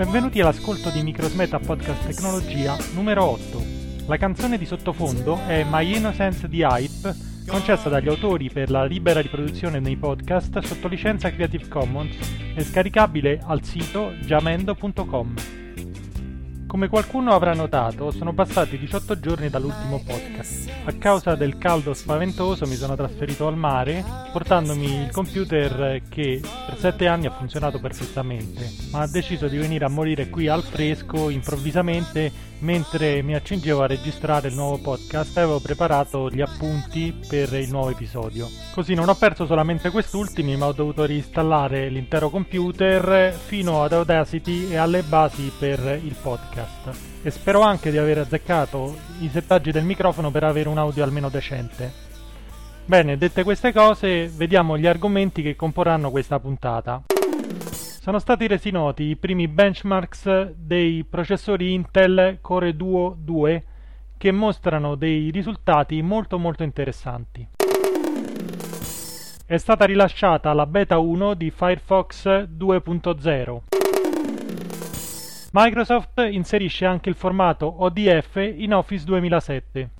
Benvenuti all'ascolto di Microsmeta Podcast Tecnologia numero 8. La canzone di sottofondo è My Innocence di Hype, concessa dagli autori per la libera riproduzione nei podcast sotto licenza Creative Commons e scaricabile al sito jamendo.com. Come qualcuno avrà notato, sono passati 18 giorni dall'ultimo podcast. A causa del caldo spaventoso mi sono trasferito al mare, portandomi il computer che per 7 anni ha funzionato perfettamente, ma ha deciso di venire a morire qui al fresco improvvisamente mentre mi accingevo a registrare il nuovo podcast avevo preparato gli appunti per il nuovo episodio. Così non ho perso solamente quest'ultimi, ma ho dovuto reinstallare l'intero computer fino ad Audacity e alle basi per il podcast. E spero anche di aver azzeccato i settaggi del microfono per avere un audio almeno decente. Bene, dette queste cose, vediamo gli argomenti che comporranno questa puntata. Sono stati resi noti i primi benchmarks dei processori Intel Core Duo 2 che mostrano dei risultati molto molto interessanti. È stata rilasciata la beta 1 di Firefox 2.0. Microsoft inserisce anche il formato ODF in Office 2007.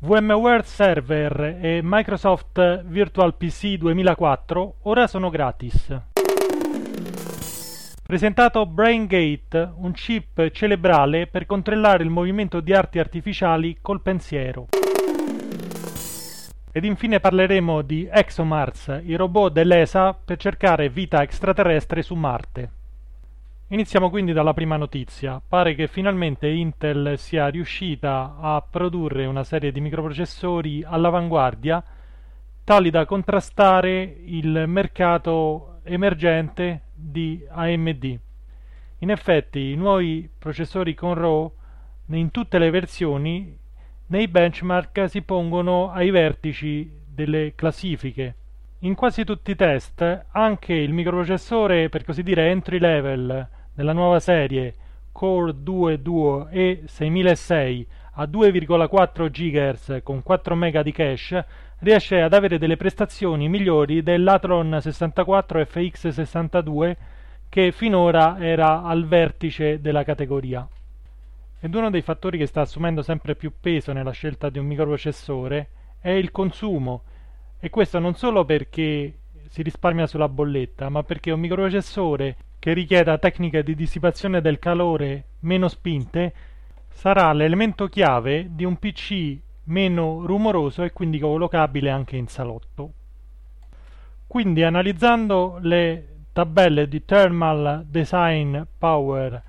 VMware Server e Microsoft Virtual PC 2004 ora sono gratis. Presentato BrainGate, un chip cerebrale per controllare il movimento di arti artificiali col pensiero. Ed infine parleremo di ExoMars, il robot dell'ESA per cercare vita extraterrestre su Marte. Iniziamo quindi dalla prima notizia. Pare che finalmente Intel sia riuscita a produrre una serie di microprocessori all'avanguardia tali da contrastare il mercato emergente di AMD. In effetti i nuovi processori con RAW in tutte le versioni nei benchmark si pongono ai vertici delle classifiche. In quasi tutti i test anche il microprocessore per così dire entry level della nuova serie Core 2 Duo E6006 a 2,4 GHz con 4 MB di cache riesce ad avere delle prestazioni migliori dell'Athlon 64 FX62 che finora era al vertice della categoria. Ed uno dei fattori che sta assumendo sempre più peso nella scelta di un microprocessore è il consumo e questo non solo perché si risparmia sulla bolletta, ma perché un microprocessore che richieda tecniche di dissipazione del calore meno spinte sarà l'elemento chiave di un PC meno rumoroso e quindi collocabile anche in salotto. Quindi analizzando le tabelle di Thermal Design Power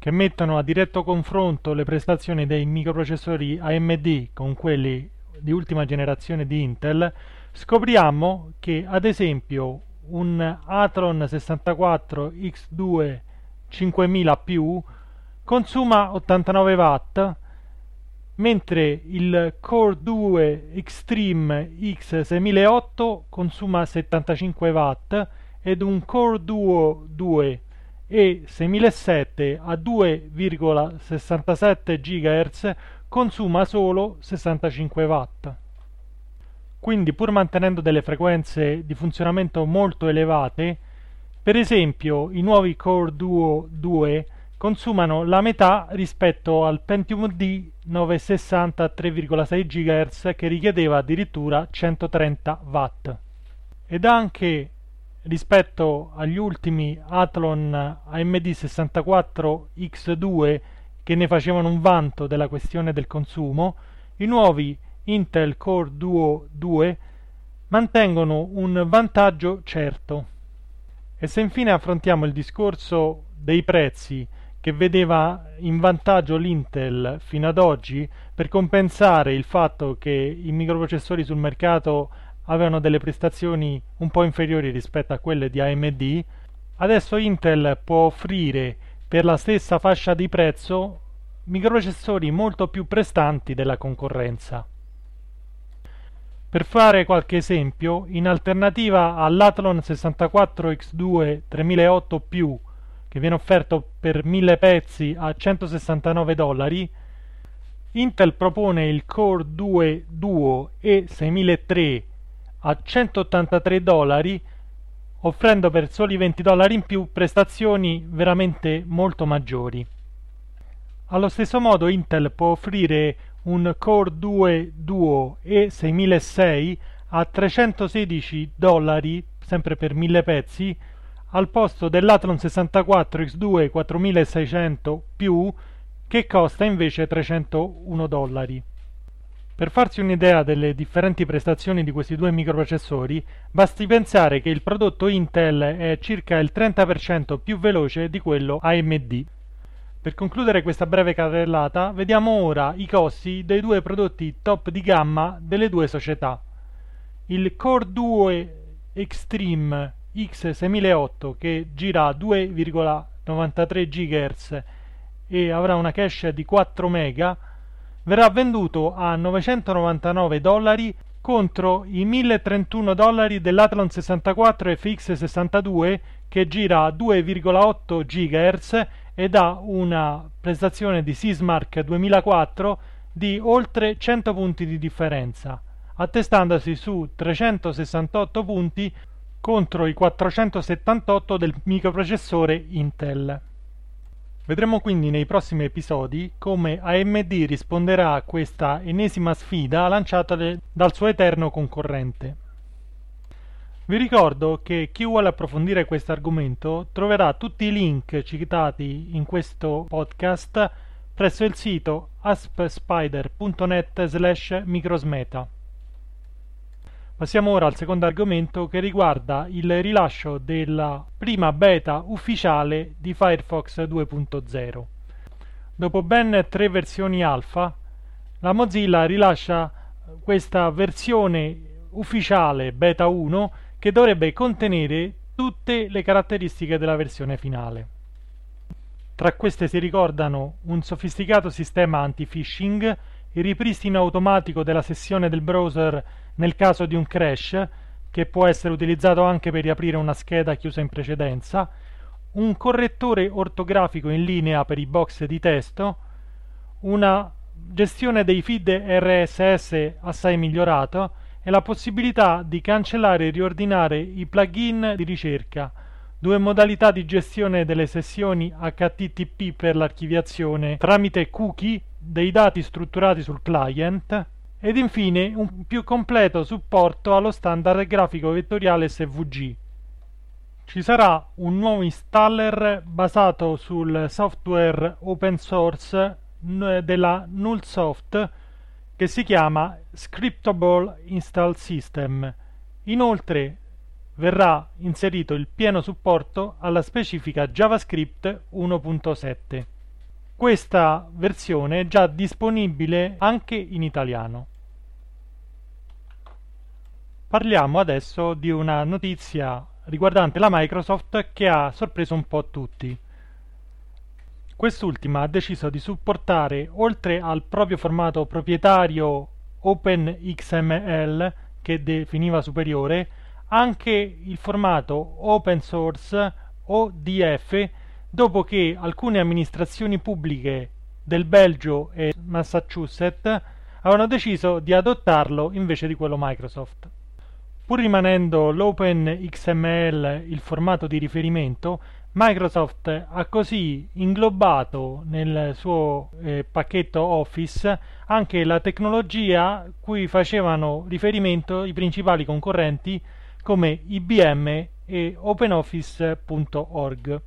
che mettono a diretto confronto le prestazioni dei microprocessori AMD con quelli di ultima generazione di Intel, scopriamo che ad esempio un Athlon 64 X2 5000 consuma 89 watt mentre il Core 2 Extreme X6008 consuma 75 watt ed un Core Duo 2 e 6007 a 2,67 GHz consuma solo 65 watt. Quindi pur mantenendo delle frequenze di funzionamento molto elevate, per esempio i nuovi Core Duo 2 consumano la metà rispetto al Pentium D 960 a 3,6 GHz che richiedeva addirittura 130 Watt. Ed anche rispetto agli ultimi Athlon AMD 64 X2 che ne facevano un vanto della questione del consumo, i nuovi Intel Core Duo 2 mantengono un vantaggio certo. E se infine affrontiamo il discorso dei prezzi che vedeva in vantaggio l'Intel fino ad oggi per compensare il fatto che i microprocessori sul mercato avevano delle prestazioni un po' inferiori rispetto a quelle di AMD, adesso Intel può offrire per la stessa fascia di prezzo microprocessori molto più prestanti della concorrenza. Per fare qualche esempio, in alternativa all'Athlon 64X2 3008 che viene offerto per 1000 pezzi a 169 dollari, Intel propone il Core 2 Duo E6003 a 183 dollari offrendo per soli 20 dollari in più prestazioni veramente molto maggiori. Allo stesso modo Intel può offrire un Core 2 Duo E6006 a 316 dollari, sempre per 1000 pezzi, al posto dell'Athlon 64 X2 4600 più che costa invece 301 dollari. Per farsi un'idea delle differenti prestazioni di questi due microprocessori, basti pensare che il prodotto Intel è circa il 30% più veloce di quello AMD. Per concludere questa breve carrellata, vediamo ora i costi dei due prodotti top di gamma delle due società. Il Core 2 Extreme X6008 che gira a 2,93 GHz e avrà una cache di 4 MB verrà venduto a 999 dollari contro i 1031 dollari dell'Athlon 64 FX62 che gira a 2,8 GHz ed ha una prestazione di Sysmark 2004 di oltre 100 punti di differenza, attestandosi su 368 punti contro i 478 del microprocessore Intel. Vedremo quindi nei prossimi episodi come AMD risponderà a questa ennesima sfida lanciata dal suo eterno concorrente. Vi ricordo che chi vuole approfondire questo argomento troverà tutti i link citati in questo podcast presso il sito aspspider.net slash microsmeta. Passiamo ora al secondo argomento che riguarda il rilascio della prima beta ufficiale di Firefox 2.0. Dopo ben tre versioni alfa, la Mozilla rilascia questa versione ufficiale beta 1 che dovrebbe contenere tutte le caratteristiche della versione finale. Tra queste si ricordano un sofisticato sistema anti-phishing, il ripristino automatico della sessione del browser nel caso di un crash, che può essere utilizzato anche per riaprire una scheda chiusa in precedenza, un correttore ortografico in linea per i box di testo, una gestione dei feed RSS assai migliorato e la possibilità di cancellare e riordinare i plugin di ricerca, due modalità di gestione delle sessioni HTTP per l'archiviazione tramite cookie dei dati strutturati sul client ed infine un più completo supporto allo standard grafico vettoriale SVG. Ci sarà un nuovo installer basato sul software open source della Nullsoft che si chiama Scriptable Install System. Inoltre verrà inserito il pieno supporto alla specifica JavaScript 1.7. Questa versione è già disponibile anche in italiano. Parliamo adesso di una notizia riguardante la Microsoft che ha sorpreso un po' tutti. Quest'ultima ha deciso di supportare, oltre al proprio formato proprietario OpenXML, che definiva superiore, anche il formato open source ODF, dopo che alcune amministrazioni pubbliche del Belgio e Massachusetts avevano deciso di adottarlo invece di quello Microsoft. Pur rimanendo l'OpenXML il formato di riferimento, Microsoft ha così inglobato nel suo eh, pacchetto Office anche la tecnologia cui facevano riferimento i principali concorrenti come IBM e OpenOffice.org.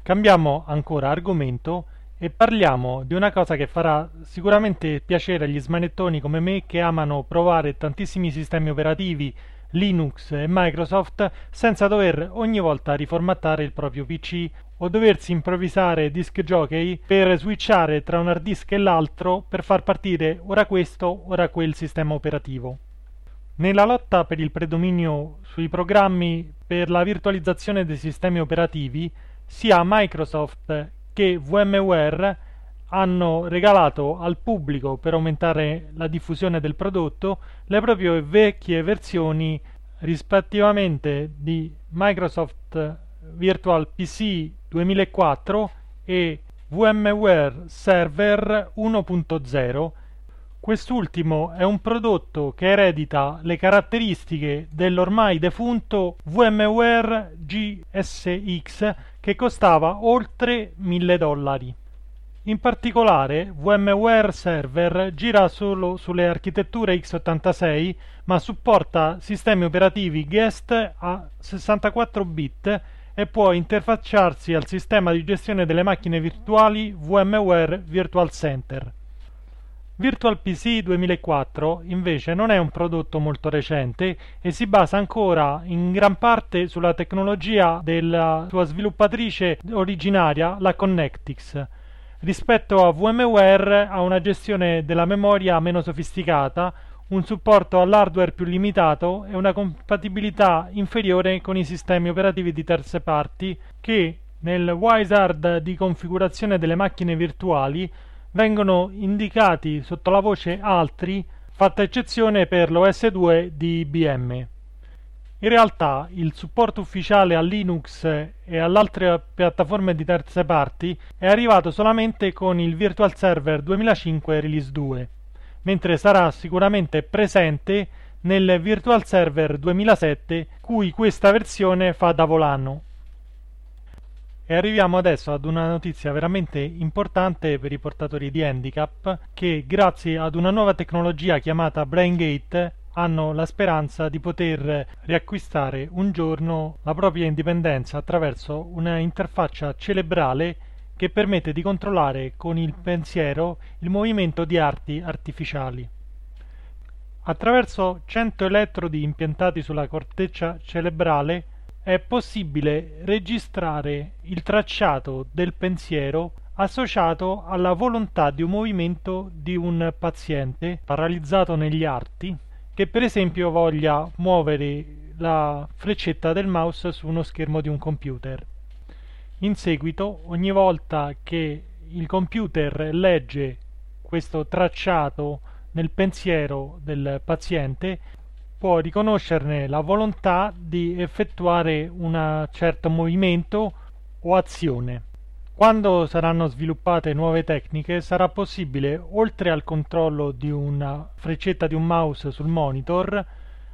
Cambiamo ancora argomento e parliamo di una cosa che farà sicuramente piacere agli smanettoni come me che amano provare tantissimi sistemi operativi Linux e Microsoft senza dover ogni volta riformattare il proprio PC o doversi improvvisare disk jockey per switchare tra un hard disk e l'altro per far partire ora questo, ora quel sistema operativo. Nella lotta per il predominio sui programmi per la virtualizzazione dei sistemi operativi, sia Microsoft che VMware hanno regalato al pubblico per aumentare la diffusione del prodotto le proprie vecchie versioni rispettivamente di Microsoft Virtual PC 2004 e VMware Server 1.0 Quest'ultimo è un prodotto che eredita le caratteristiche dell'ormai defunto VMware GSX che costava oltre 1000 dollari. In particolare, VMware Server gira solo sulle architetture x86 ma supporta sistemi operativi guest a 64 bit e può interfacciarsi al sistema di gestione delle macchine virtuali VMware Virtual Center. VirtualPC 2004 invece non è un prodotto molto recente e si basa ancora in gran parte sulla tecnologia della sua sviluppatrice originaria, la Connectix. Rispetto a VMware ha una gestione della memoria meno sofisticata, un supporto all'hardware più limitato e una compatibilità inferiore con i sistemi operativi di terze parti che nel wizard di configurazione delle macchine virtuali vengono indicati sotto la voce Altri, fatta eccezione per l'OS 2 di IBM. In realtà il supporto ufficiale a Linux e alle altre piattaforme di terze parti è arrivato solamente con il Virtual Server 2005 Release 2, mentre sarà sicuramente presente nel Virtual Server 2007 cui questa versione fa da volano. E arriviamo adesso ad una notizia veramente importante per i portatori di handicap che grazie ad una nuova tecnologia chiamata BrainGate hanno la speranza di poter riacquistare un giorno la propria indipendenza attraverso una interfaccia cerebrale che permette di controllare con il pensiero il movimento di arti artificiali. Attraverso 100 elettrodi impiantati sulla corteccia cerebrale è possibile registrare il tracciato del pensiero associato alla volontà di un movimento di un paziente paralizzato negli arti che per esempio voglia muovere la freccetta del mouse su uno schermo di un computer. In seguito, ogni volta che il computer legge questo tracciato nel pensiero del paziente, può riconoscerne la volontà di effettuare un certo movimento o azione. Quando saranno sviluppate nuove tecniche sarà possibile, oltre al controllo di una freccetta di un mouse sul monitor,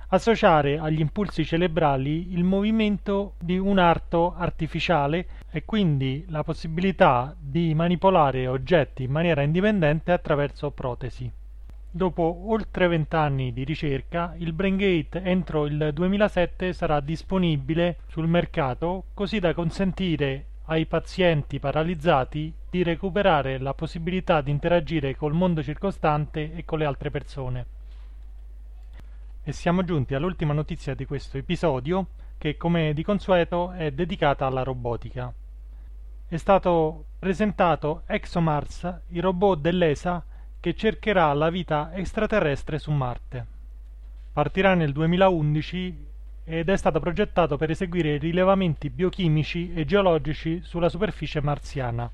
associare agli impulsi cerebrali il movimento di un arto artificiale e quindi la possibilità di manipolare oggetti in maniera indipendente attraverso protesi. Dopo oltre vent'anni di ricerca, il BrainGate entro il 2007 sarà disponibile sul mercato così da consentire ai pazienti paralizzati di recuperare la possibilità di interagire col mondo circostante e con le altre persone. E siamo giunti all'ultima notizia di questo episodio che come di consueto è dedicata alla robotica. È stato presentato ExoMars, il robot dell'ESA che cercherà la vita extraterrestre su Marte. Partirà nel 2011 ed è stato progettato per eseguire rilevamenti biochimici e geologici sulla superficie marziana.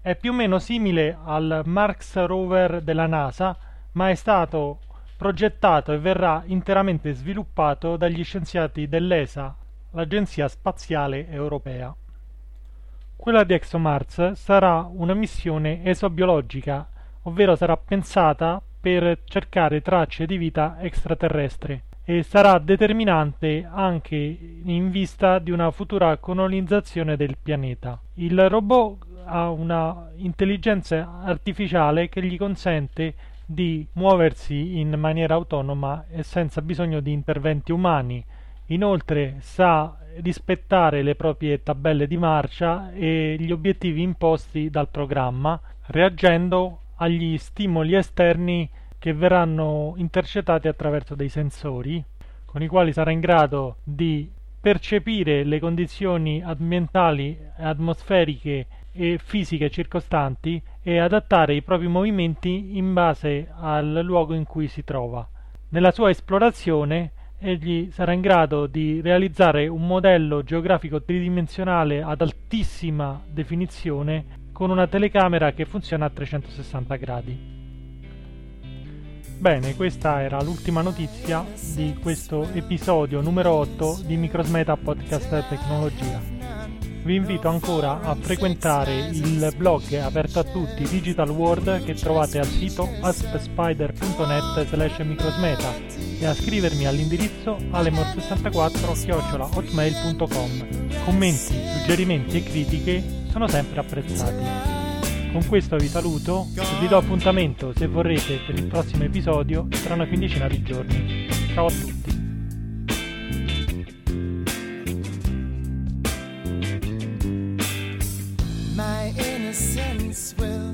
È più o meno simile al Mars Rover della NASA, ma è stato progettato e verrà interamente sviluppato dagli scienziati dell'ESA, l'Agenzia Spaziale Europea. Quella di ExoMars sarà una missione esobiologica ovvero sarà pensata per cercare tracce di vita extraterrestre e sarà determinante anche in vista di una futura colonizzazione del pianeta. Il robot ha una intelligenza artificiale che gli consente di muoversi in maniera autonoma e senza bisogno di interventi umani. Inoltre sa rispettare le proprie tabelle di marcia e gli obiettivi imposti dal programma, reagendo agli stimoli esterni che verranno intercettati attraverso dei sensori con i quali sarà in grado di percepire le condizioni ambientali, atmosferiche e fisiche circostanti e adattare i propri movimenti in base al luogo in cui si trova. Nella sua esplorazione egli sarà in grado di realizzare un modello geografico tridimensionale ad altissima definizione con una telecamera che funziona a 360 gradi. Bene, questa era l'ultima notizia di questo episodio numero 8 di Microsmeta Podcast Tecnologia. Vi invito ancora a frequentare il blog aperto a tutti Digital World che trovate al sito aspspider.net slash microsmeta e a scrivermi all'indirizzo alemor64-hotmail.com. Commenti, suggerimenti e critiche sono sempre apprezzati. Con questo vi saluto e vi do appuntamento, se vorrete, per il prossimo episodio tra una quindicina di giorni. Ciao a tutti! Will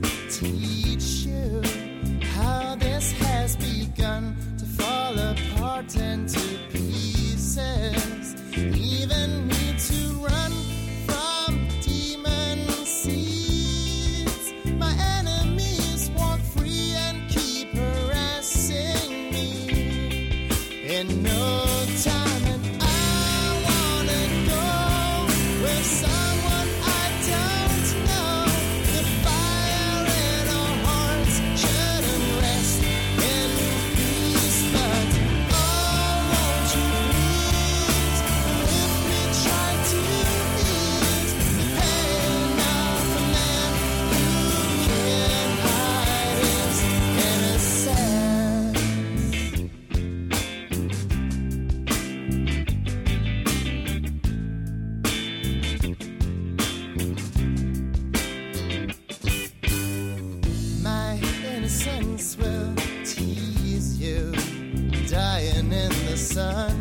innocence will tease you, dying in the sun.